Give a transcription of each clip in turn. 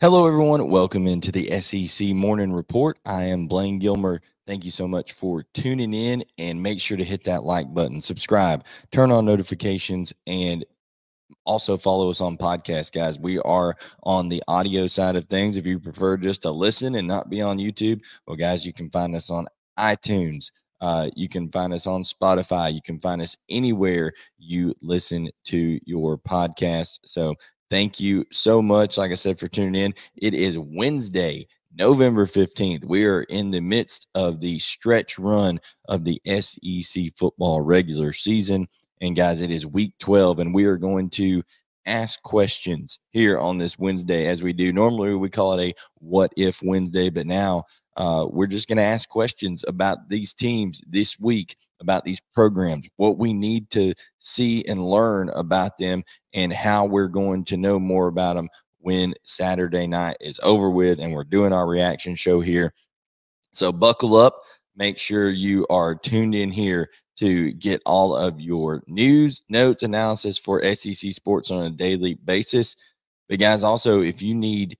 Hello, everyone. Welcome into the SEC Morning Report. I am Blayne Gilmer. Thank you so much for tuning in and make sure to hit that like button, subscribe, turn on notifications, and also follow us on podcast, guys. We are on the audio side of things. If you prefer just to listen and not be on YouTube, well, guys, you can find us on iTunes. Uh, you can find us on Spotify. You can find us anywhere you listen to your podcast. So Thank you so much, like I said, for tuning in. It is Wednesday, November 15th. We are in the midst of the stretch run of the SEC football regular season. And guys, it is week 12, and we are going to ask questions here on this Wednesday as we do. Normally, we call it a what if Wednesday, but now uh, we're just going to ask questions about these teams this week, about these programs, what we need to see and learn about them, and how we're going to know more about them when Saturday night is over with and we're doing our reaction show here. So, buckle up. Make sure you are tuned in here to get all of your news, notes, analysis for SEC sports on a daily basis. But, guys, also, if you need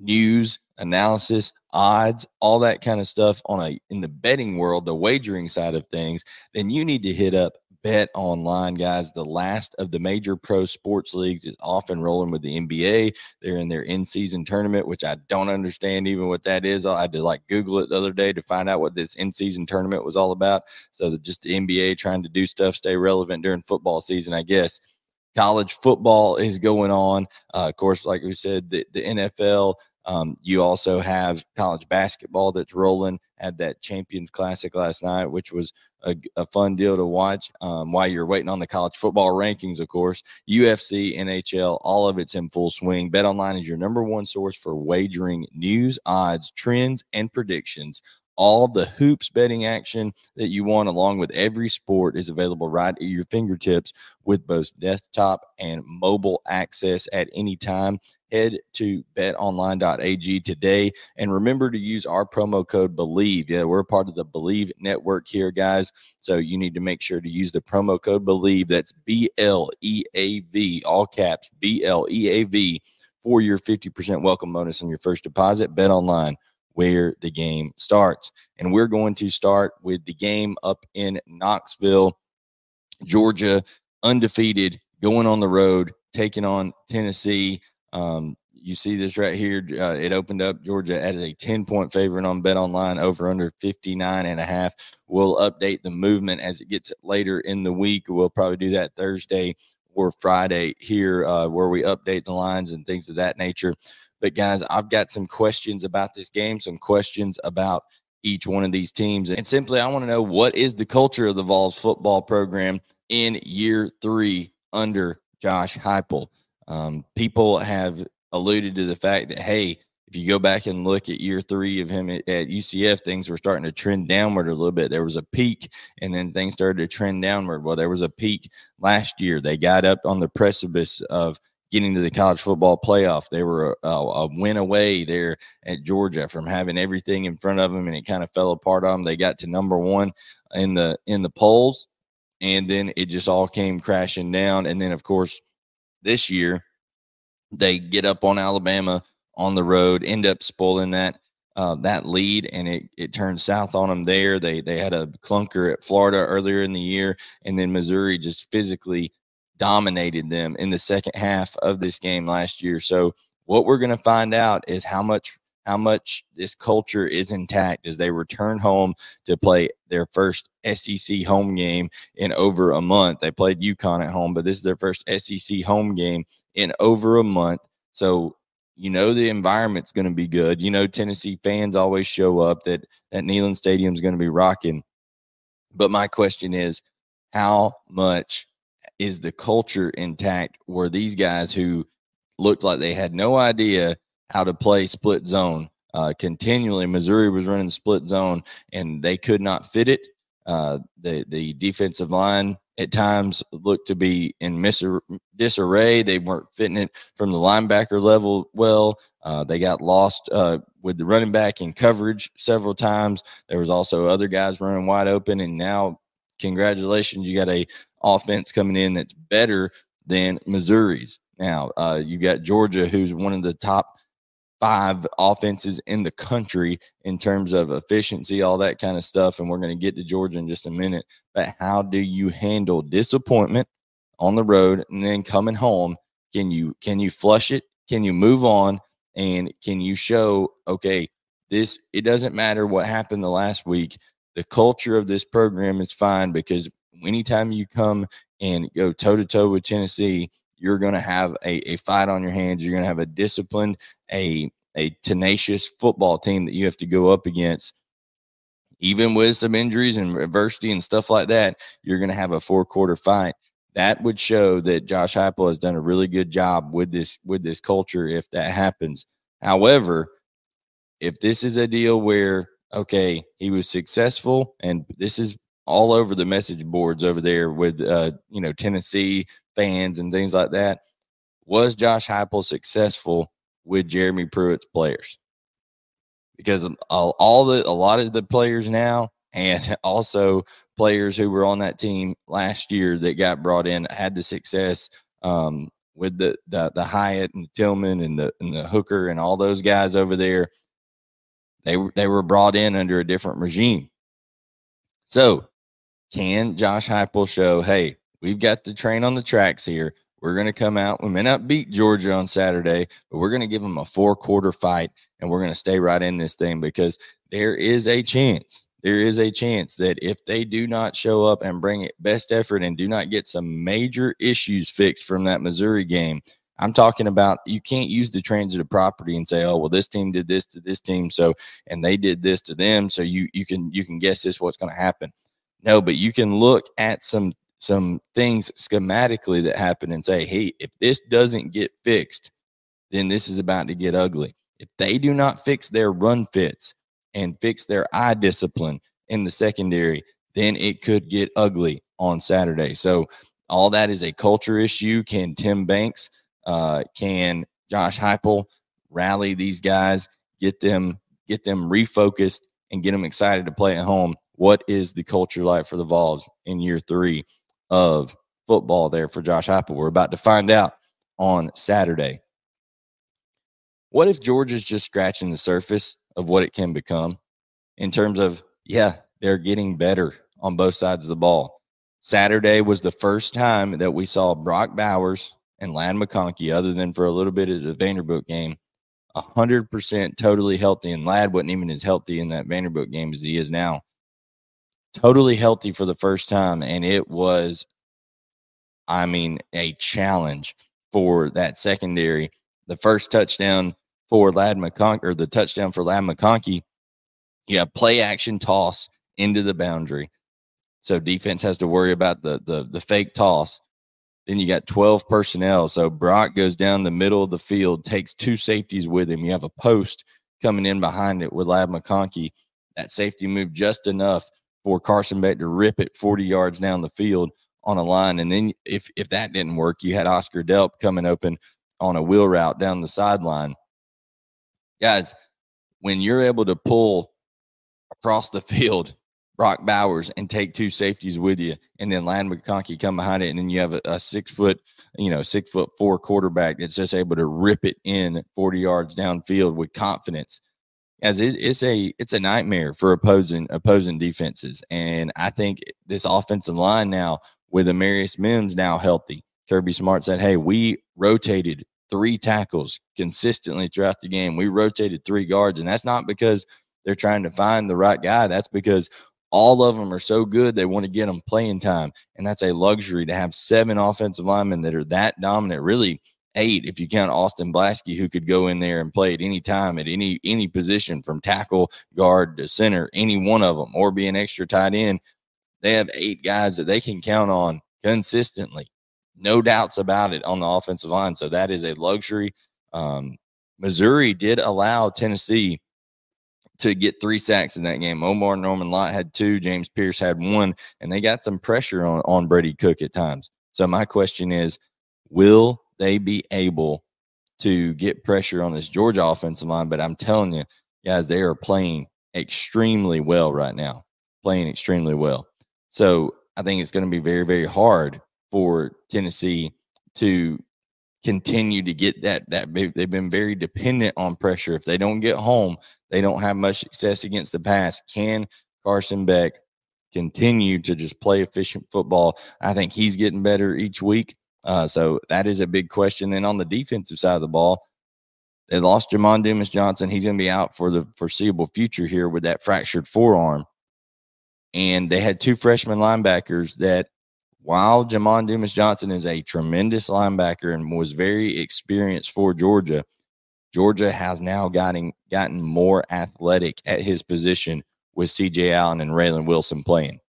news, analysis, odds, all that kind of stuff on a in the betting world, the wagering side of things, then you need to hit up Bet Online, guys. The last of the major pro sports leagues is often rolling with the NBA. They're in their in-season tournament, which I don't understand even what that is. I had to like Google it the other day to find out what this in-season tournament was all about. So just the NBA trying to do stuff, stay relevant during football season, I guess college football is going on. Uh, of course, like we said, the, the NFL um, you also have college basketball that's rolling. Had that Champions Classic last night, which was a, a fun deal to watch um, while you're waiting on the college football rankings, of course. UFC, NHL, all of it's in full swing. BetOnline is your number one source for wagering news, odds, trends, and predictions all the hoops betting action that you want, along with every sport, is available right at your fingertips with both desktop and mobile access at any time. Head to betonline.ag today and remember to use our promo code BLEAV. Yeah, we're part of the Bleav network here, guys. So you need to make sure to use the promo code BLEAV. That's B L E A V, all caps, B L E A V, for your 50% welcome bonus on your first deposit. Bet online where the game starts. And we're going to start with the game up in Knoxville, Georgia, undefeated, going on the road, taking on Tennessee. Um, you see this right here. Uh, it opened up Georgia as a 10 point favorite on Bet Online over under 59 and a half. We'll update the movement as it gets later in the week. We'll probably do that Thursday or Friday here uh, where we update the lines and things of that nature. But guys, I've got some questions about this game, some questions about each one of these teams. And simply, I want to know what is the culture of the Vols football program in year three under Josh Heupel. Um, people have alluded to the fact that, hey, if you go back and look at year three of him at, at, UCF, things were starting to trend downward a little bit. There was a peak, and then things started to trend downward. Well, there was a peak last year. They got up on the precipice of getting to the college football playoff. They were a, a, win away there at Georgia from having everything in front of them, and it kind of fell apart on them. They got to number one in the in the polls, and then it just all came crashing down. And then, of course, this year they get up on Alabama on the road, end up spoiling that. Uh, that lead and it it turned south on them there. They they had a clunker at Florida earlier in the year, and then Missouri just physically dominated them in the second half of this game last year. So what we're going to find out is how much how much this culture is intact as they return home to play their first SEC home game in over a month. They played UConn at home, but this is their first SEC home game in over a month. So you know the environment's going to be good. You know Tennessee fans always show up. That that Neyland Stadium is going to be rocking. But my question is, how much is the culture intact where these guys who looked like they had no idea how to play split zone uh, continually missouri was running split zone and they could not fit it. Uh, the the defensive line at times looked to be in disarray. They weren't fitting it from the linebacker level well. Uh, they got lost uh, with the running back in coverage several times. There was also other guys running wide open and now congratulations, you got a offense coming in that's better than Missouri's. Now, uh, you got Georgia, who's one of the top five offenses in the country in terms of efficiency, all that kind of stuff. And we're going to get to Georgia in just a minute. But how do you handle disappointment on the road and then coming home? Can you can you flush it? Can you move on? And can you show, okay, this it doesn't matter what happened the last week. The culture of this program is fine because anytime you come and go toe to toe with Tennessee, you're going to have a, a fight on your hands. You're going to have a disciplined, a a tenacious football team that you have to go up against. Even with some injuries and adversity and stuff like that, you're going to have a four quarter fight. That would show that Josh Heupel has done a really good job with this with this culture. If that happens, however, if this is a deal where okay he was successful and this is all over the message boards over there with uh, you know Tennessee fans and things like that. Was Josh Heupel successful with Jeremy Pruitt's players? Because all, all the a lot of the players now, and also players who were on that team last year that got brought in had the success um, with the, the the Hyatt and the Tillman and the and the Hooker and all those guys over there. They they were brought in under a different regime. So can Josh Heupel show, hey, we've got the train on the tracks here. We're going to come out. We may not beat Georgia on Saturday, but we're going to give them a four quarter fight and we're going to stay right in this thing because there is a chance. There is a chance that if they do not show up and bring it best effort and do not get some major issues fixed from that Missouri game, I'm talking about you can't use the transitive property and say, oh, well, this team did this to this team, so and they did this to them, so you you can you can guess this what's going to happen. No, but you can look at some some things schematically that happen and say, hey, if this doesn't get fixed, then this is about to get ugly. If they do not fix their run fits and fix their eye discipline in the secondary, then it could get ugly on Saturday. So all that is a culture issue. Can Tim Banks, uh, can Josh Heupel rally these guys, get them, get them refocused and get them excited to play at home? what is the culture like for the Vols in year three of football there for Josh Heupel? We're about to find out on Saturday. What if Georgia's just scratching the surface of what it can become in terms of, yeah, they're getting better on both sides of the ball. Saturday was the first time that we saw Brock Bowers and Ladd McConkey, other than for a little bit of the Vanderbilt game, 100% totally healthy. And Ladd wasn't even as healthy in that Vanderbilt game as he is now totally healthy for the first time. And it was, I mean, a challenge for that secondary. The first touchdown for Ladd McConkey, or the touchdown for Ladd McConkey, have play action toss into the boundary. So defense has to worry about the the the fake toss. Then you got 12 personnel. So Brock goes down the middle of the field, takes two safeties with him. You have a post coming in behind it with Ladd McConkey. That safety moved just enough for Carson Beck to rip it 40 yards down the field on a line. And then if if that didn't work, you had Oscar Delp coming open on a wheel route down the sideline. Guys, when you're able to pull across the field Brock Bowers and take two safeties with you, and then Ladd McConkey come behind it, and then you have a, a, six foot, you know, six foot four quarterback that's just able to rip it in 40 yards downfield with confidence as it, it's a it's a nightmare for opposing opposing defenses. And I think this offensive line now with Amarius Mims now healthy, Kirby Smart said, "Hey, we rotated three tackles consistently throughout the game. We rotated three guards, and that's not because they're trying to find the right guy. That's because all of them are so good they want to get them playing time, and that's a luxury to have seven offensive linemen that are that dominant. Really, eight if you count Austin Blaske, who could go in there and play at any time at any any position from tackle, guard to center, any one of them, or be an extra tight end. They have eight guys that they can count on consistently. No doubts about it on the offensive line. So that is a luxury. Um, Missouri did allow Tennessee to get three sacks in that game. Omarr Norman-Lott had two, James Pearce had one, and they got some pressure on, on Brady Cook at times. So my question is, will they be able to get pressure on this Georgia offensive line. But I'm telling you, guys, they are playing extremely well right now, playing extremely well. So I think it's going to be very, very hard for Tennessee to continue to get that that they've been very dependent on pressure. If they don't get home, they don't have much success against the pass. Can Carson Beck continue to just play efficient football? I think he's getting better each week. Uh, so that is a big question. And on the defensive side of the ball, they lost Jamon Dumas Johnson. He's going to be out for the foreseeable future here with that fractured forearm. And they had two freshman linebackers that while Jamon Dumas Johnson is a tremendous linebacker and was very experienced for Georgia, Georgia has now gotten gotten more athletic at his position with CJ Allen and Raylen Wilson playing.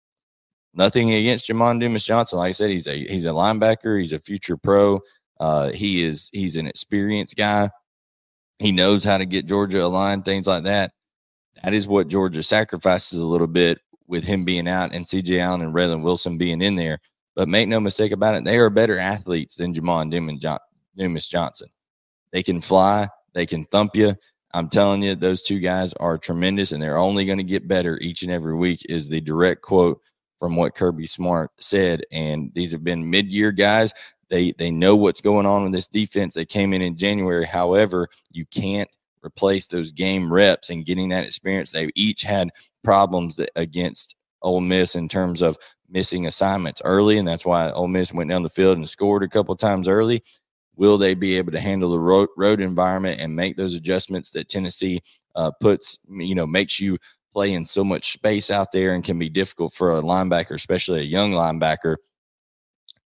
Nothing against Jamon Dumas Johnson. Like I said, he's a he's a linebacker. He's a future pro. Uh, he is he's an experienced guy. He knows how to get Georgia aligned, things like that. That is what Georgia sacrifices a little bit with him being out and CJ Allen and Raylen Wilson being in there. But make no mistake about it, they are better athletes than Jamon Dumas Johnson. They can fly, they can thump you. I'm telling you, those two guys are tremendous and they're only going to get better each and every week, is the direct quote from what Kirby Smart said. And these have been mid year guys. They, they know what's going on with this defense. They came in in January. However, you can't replace those game reps and getting that experience. They've each had problems against Ole Miss in terms of missing assignments early, and that's why Ole Miss went down the field and scored a couple times early. Will they be able to handle the road, road environment and make those adjustments that Tennessee uh, puts, you know, makes you play in so much space out there and can be difficult for a linebacker, especially a young linebacker.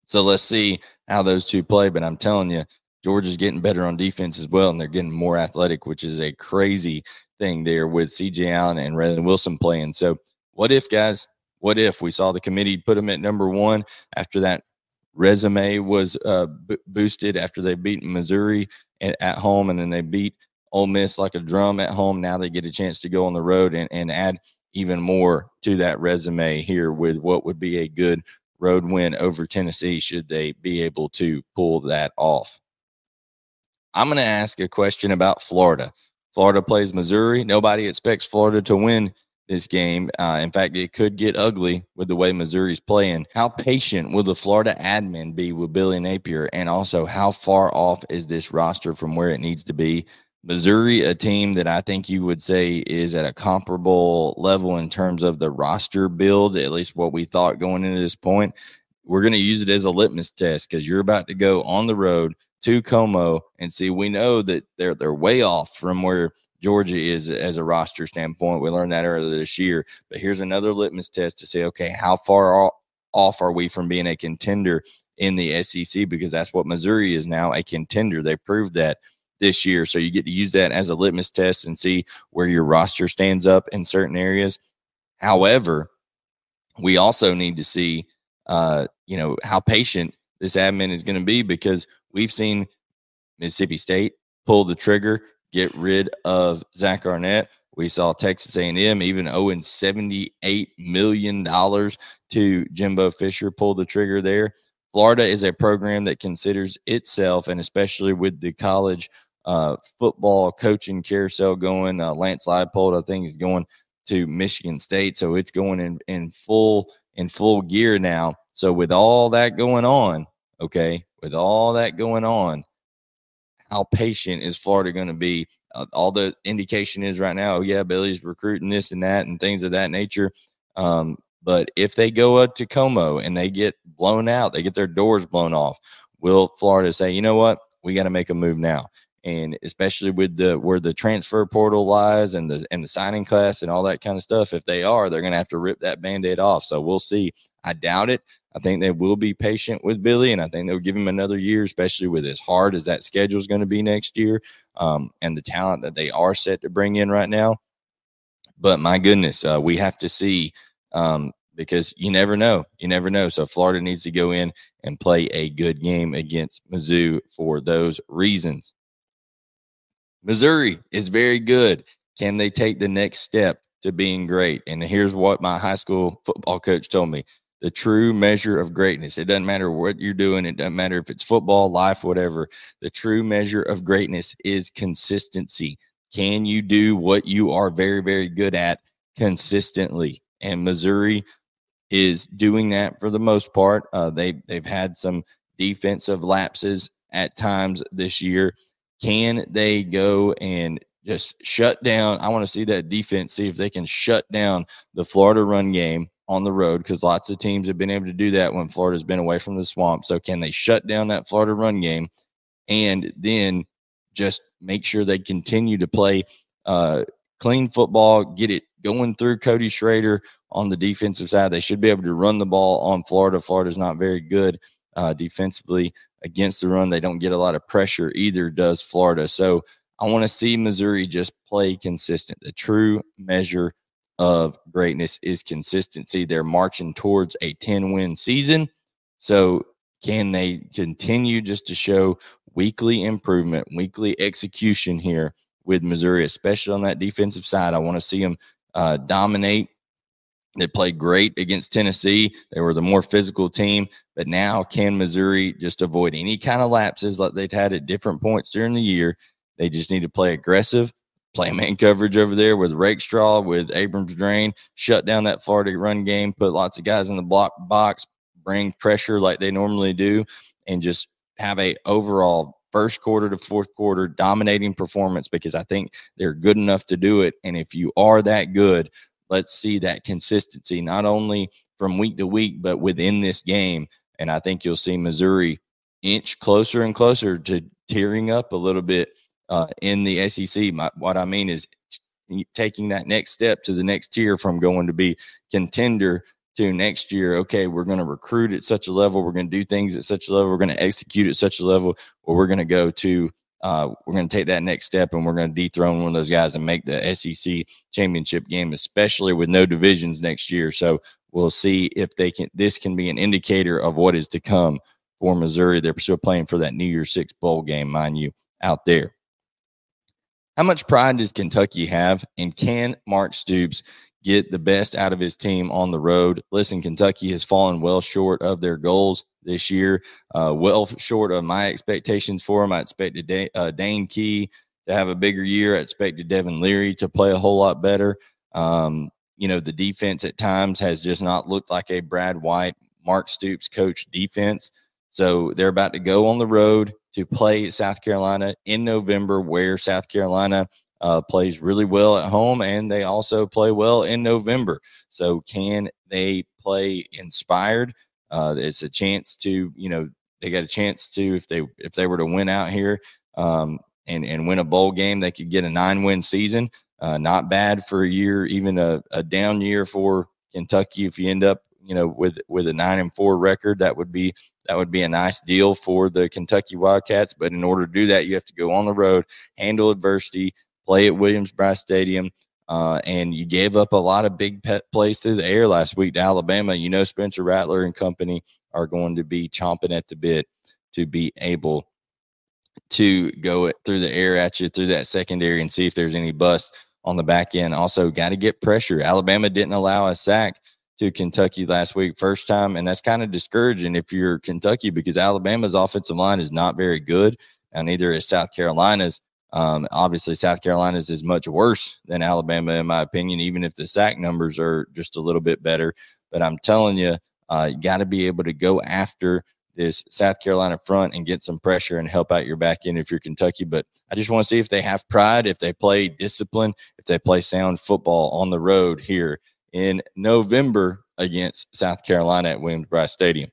So let's see how those two play. But I'm telling you, Georgia's getting better on defense as well, and they're getting more athletic, which is a crazy thing there with CJ Allen and Raylen Wilson playing. So, what if, guys? What if we saw the committee put them at number one after that resume was uh, b- boosted after they beat Missouri at, at, home and then they beat Ole Miss like a drum at home? Now they get a chance to go on the road and, and add even more to that resume here with what would be a good road win over Tennessee should they be able to pull that off. I'm going to ask a question about Florida. Florida plays Missouri. Nobody expects Florida to win this game. Uh, in fact, it could get ugly with the way Missouri's playing. How patient will the Florida admin be with Billy Napier? And also, how far off is this roster from where it needs to be? Missouri, a team that I think you would say is at a comparable level in terms of the roster build, at least what we thought going into this point. We're going to use it as a litmus test because you're about to go on the road to Como and see. We know that they're they're way off from where Georgia is as a roster standpoint. We learned that earlier this year. But here's another litmus test to say, okay, how far off are we from being a contender in the SEC? Because that's what Missouri is now a contender. They proved that this year. So you get to use that as a litmus test and see where your roster stands up in certain areas. However, we also need to see, uh, you know, how patient this admin is going to be because we've seen Mississippi State pull the trigger get rid of Zach Arnett. We saw Texas A&M even owing $78 million to Jimbo Fisher pull the trigger there. Florida is a program that considers itself, and especially with the college uh, football coaching carousel going, uh, Lance Leipold, I think, is going to Michigan State, so it's going in in full in full gear now. So with all that going on, okay, with all that going on, how patient is Florida going to be? Uh, all the indication is right now, yeah, Billy's recruiting this and that and things of that nature. Um, but if they go up to Como and they get blown out, they get their doors blown off, will Florida say, you know what, we got to make a move now? And especially with the where the transfer portal lies and the and the signing class and all that kind of stuff, if they are, they're going to have to rip that band-aid off. So we'll see. I doubt it. I think they will be patient with Billy, and I think they'll give him another year, especially with as hard as that schedule is going to be next year, um, and the talent that they are set to bring in right now. But my goodness, uh, we have to see um, because you never know. You never know. So Florida needs to go in and play a good game against Mizzou for those reasons. Missouri is very good. Can they take the next step to being great? And here's what my high school football coach told me the true measure of greatness. It doesn't matter what you're doing, it doesn't matter if it's football, life, whatever. The true measure of greatness is consistency. Can you do what you are very, very good at consistently? And Missouri is doing that for the most part. Uh, they they've had some defensive lapses at times this year. Can they go and just shut down? I want to see that defense, see if they can shut down the Florida run game on the road because lots of teams have been able to do that when Florida's been away from the swamp. So, can they shut down that Florida run game and then just make sure they continue to play uh, clean football, get it going through Cody Schrader on the defensive side? They should be able to run the ball on Florida. Florida's not very good uh, defensively against the run. They don't get a lot of pressure, either does Florida. So I want to see Missouri just play consistent. The true measure of greatness is consistency. They're marching towards a 10 win season. So can they continue just to show weekly improvement, weekly execution here with Missouri, especially on that defensive side? I want to see them uh, dominate they played great against Tennessee. They were the more physical team. But now, can Missouri just avoid any kind of lapses like they've had at different points during the year? They just need to play aggressive, play man coverage over there with Rakestraw, with Abrams-Draine, shut down that Florida run game, put lots of guys in the block box, bring pressure like they normally do, and just have a overall first quarter to fourth quarter dominating performance because I think they're good enough to do it. And if you are that good, let's see that consistency, not only from week to week, but within this game. And I think you'll see Missouri inch closer and closer to tearing up a little bit uh, in the SEC. My, what I mean is taking that next step to the next tier from going to be contender to next year. Okay, we're going to recruit at such a level, we're going to do things at such a level, we're going to execute at such a level, or we're going to go to uh, we're going to take that next step and we're going to dethrone one of those guys and make the SEC championship game, especially with no divisions next year. So we'll see if they can. This can be an indicator of what is to come for Missouri. They're still playing for that New Year's Six bowl game, mind you, out there. How much pride does Kentucky have, and can Mark Stoops get the best out of his team on the road? Listen, Kentucky has fallen well short of their goals this year. Uh, well short of my expectations for them. I expected Dane, uh, Dane Key to have a bigger year. I expected Devin Leary to play a whole lot better. Um, you know, the defense at times has just not looked like a Brad White, Mark Stoops coach defense. So they're about to go on the road to play South Carolina in November, where South Carolina uh, plays really well at home and they also play well in November. So, can they play inspired? Uh, it's a chance to, you know, they got a chance to if they if they were to win out here um, and and win a bowl game, they could get a nine win season. Uh, not bad for a year, even a, a down year for Kentucky. If you end up, you know, with with a nine and four record, that would be that would be a nice deal for the Kentucky Wildcats. But in order to do that, you have to go on the road, handle adversity, play at Williams-Brice Stadium, uh, and you gave up a lot of big pet plays through the air last week to Alabama. You know, Spencer Rattler and company are going to be chomping at the bit to be able to go through the air at you through that secondary and see if there's any bust on the back end. Also, got to get pressure. Alabama didn't allow a sack to Kentucky last week, first time, and that's kind of discouraging if you're Kentucky because Alabama's offensive line is not very good, and neither is South Carolina's. Um, obviously, South Carolina's is much worse than Alabama, in my opinion, even if the sack numbers are just a little bit better. But I'm telling you, uh, you got to be able to go after this South Carolina front and get some pressure and help out your back end if you're Kentucky. But I just want to see if they have pride, if they play discipline, if they play sound football on the road here in November against South Carolina at Williams-Brice Stadium.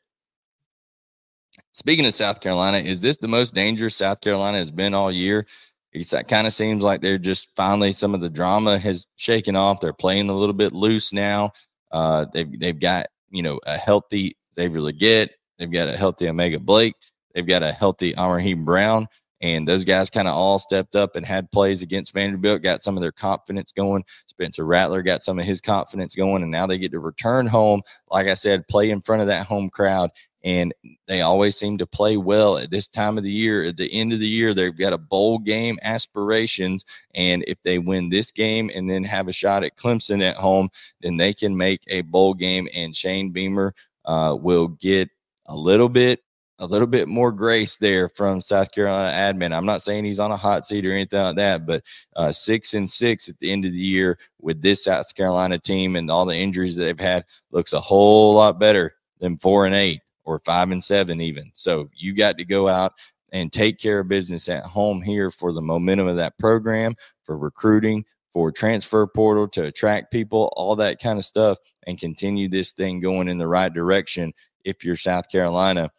Speaking of South Carolina, is this the most dangerous South Carolina has been all year? It's that kind of seems like they're just finally some of the drama has shaken off. They're playing a little bit loose now. Uh, they've they've got you know a healthy Xavier Legette. They've got a healthy O'Mega Blake. They've got a healthy Raheem Brown. And those guys kind of all stepped up and had plays against Vanderbilt, got some of their confidence going. Spencer Rattler got some of his confidence going, and now they get to return home. Like I said, play in front of that home crowd and they always seem to play well at this time of the year. At the end of the year, they've got a bowl game aspirations, and if they win this game and then have a shot at Clemson at home, then they can make a bowl game. And Shane Beamer uh, will get a little bit a little bit more grace there from South Carolina admin. I'm not saying he's on a hot seat or anything like that, but uh, six and six at the end of the year with this South Carolina team and all the injuries that they've had looks a whole lot better than four and eight or five and seven, even. So you got to go out and take care of business at home here for the momentum of that program, for recruiting, for transfer portal to attract people, all that kind of stuff, and continue this thing going in the right direction if you're South Carolina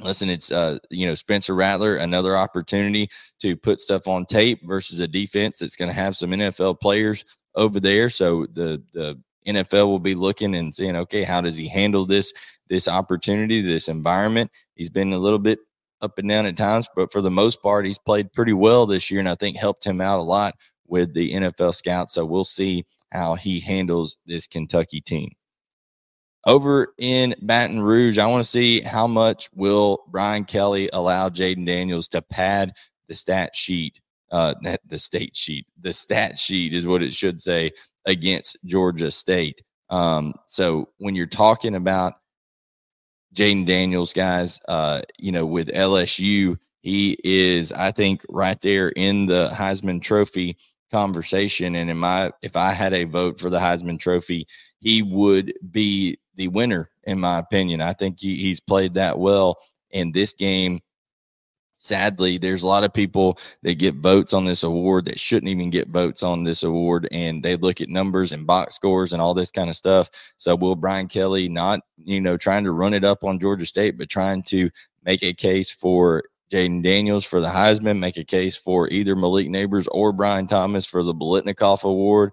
Listen, it's uh, you know Spencer Rattler, another opportunity to put stuff on tape versus a defense that's going to have some NFL players over there. So the the NFL will be looking and saying, okay, how does he handle this this opportunity, this environment? He's been a little bit up and down at times, but for the most part, he's played pretty well this year, and I think helped him out a lot with the NFL scouts. So we'll see how he handles this Kentucky team over in Baton Rouge, I want to see how much will Brian Kelly allow Jayden Daniels to pad the stat sheet, uh, the state sheet, the stat sheet is what it should say against Georgia State. Um, so when you're talking about Jayden Daniels, guys, uh, you know, with LSU, he is, I think, right there in the Heisman Trophy conversation. And in my, if I had a vote for the Heisman Trophy, he would be the winner, in my opinion. I think he, he's played that well in this game. Sadly, there's a lot of people that get votes on this award that shouldn't even get votes on this award, and they look at numbers and box scores and all this kind of stuff. So, will Brian Kelly not, you know, trying to run it up on Georgia State, but trying to make a case for Jayden Daniels for the Heisman, make a case for either Malik Nabers or Brian Thomas for the Biletnikoff Award?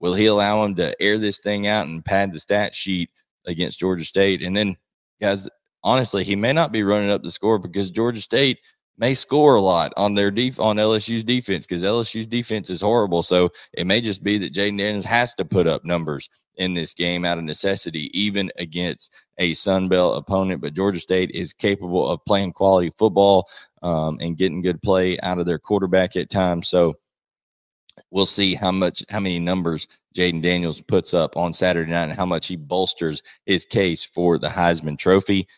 Will he allow him to air this thing out and pad the stat sheet against Georgia State. And then, guys, honestly, he may not be running up the score because Georgia State may score a lot on their def- on LSU's defense because LSU's defense is horrible. So it may just be that Jayden Daniels has to put up numbers in this game out of necessity, even against a Sun Belt opponent. But Georgia State is capable of playing quality football um, and getting good play out of their quarterback at times. So we'll see how much how many numbers Jayden Daniels puts up on Saturday night and how much he bolsters his case for the Heisman Trophy.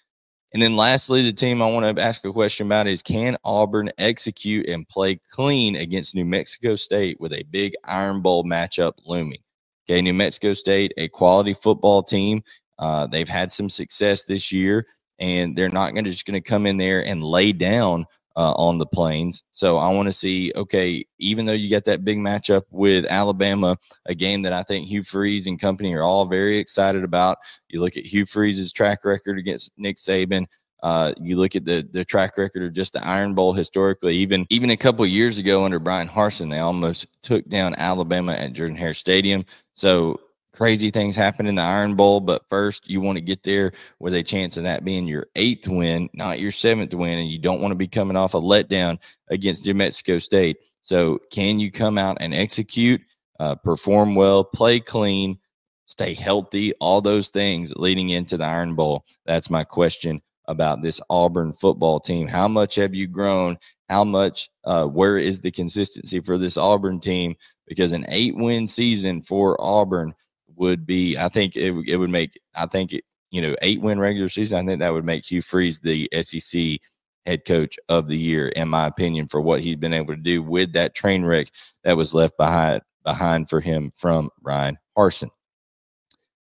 And then lastly, the team I want to ask a question about is can Auburn execute and play clean against New Mexico State with a big Iron Bowl matchup looming? Okay, New Mexico State, a quality football team. Uh, they've had some success this year, and they're not going to just going to come in there and lay down uh, on the plains. So I want to see, okay, even though you got that big matchup with Alabama, a game that I think Hugh Freeze and company are all very excited about. You look at Hugh Freeze's track record against Nick Saban. Uh, you look at the the track record of just the Iron Bowl historically. Even even a couple years ago under Bryan Harsin, they almost took down Alabama at Jordan Hare Stadium. So crazy things happen in the Iron Bowl, but first you want to get there with a chance of that being your eighth win, not your seventh win, and you don't want to be coming off a letdown against New Mexico State. So, can you come out and execute, uh, perform well, play clean, stay healthy, all those things leading into the Iron Bowl? That's my question about this Auburn football team. How much have you grown? How much, uh, where is the consistency for this Auburn team? Because an eight win season for Auburn would be, I think it, it would make, I think, it, you know, eight win regular season. I think that would make Hugh Freeze the SEC head coach of the year, in my opinion, for what he's been able to do with that train wreck that was left behind behind for him from Bryan Harsin.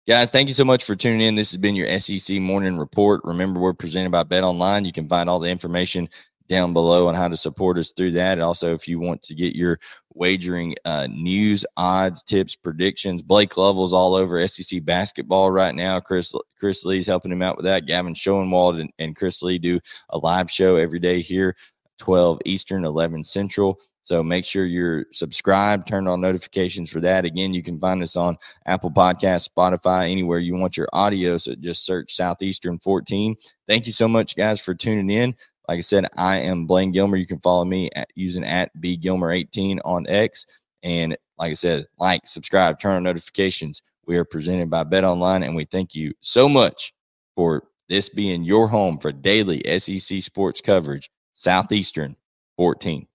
Guys, thank you so much for tuning in. This has been your SEC morning report. Remember, we're presented by Bet Online. You can find all the information down below on how to support us through that. And also, if you want to get your wagering uh, news, odds, tips, predictions, Blake Lovell's all over SEC basketball right now. Chris Chris Lee's helping him out with that. Gavin Schoenwald and, and Chris Lee do a live show every day here, 12 Eastern, 11 Central. So make sure you're subscribed, turn on notifications for that. Again, you can find us on Apple Podcast, Spotify, anywhere you want your audio. So just search Southeastern 14. Thank you so much, guys, for tuning in. Like I said, I am Blayne Gilmer. You can follow me at using at B Gilmer18 on X. And like I said, like, subscribe, turn on notifications. We are presented by Bet Online, and we thank you so much for this being your home for daily SEC sports coverage. Southeastern 14.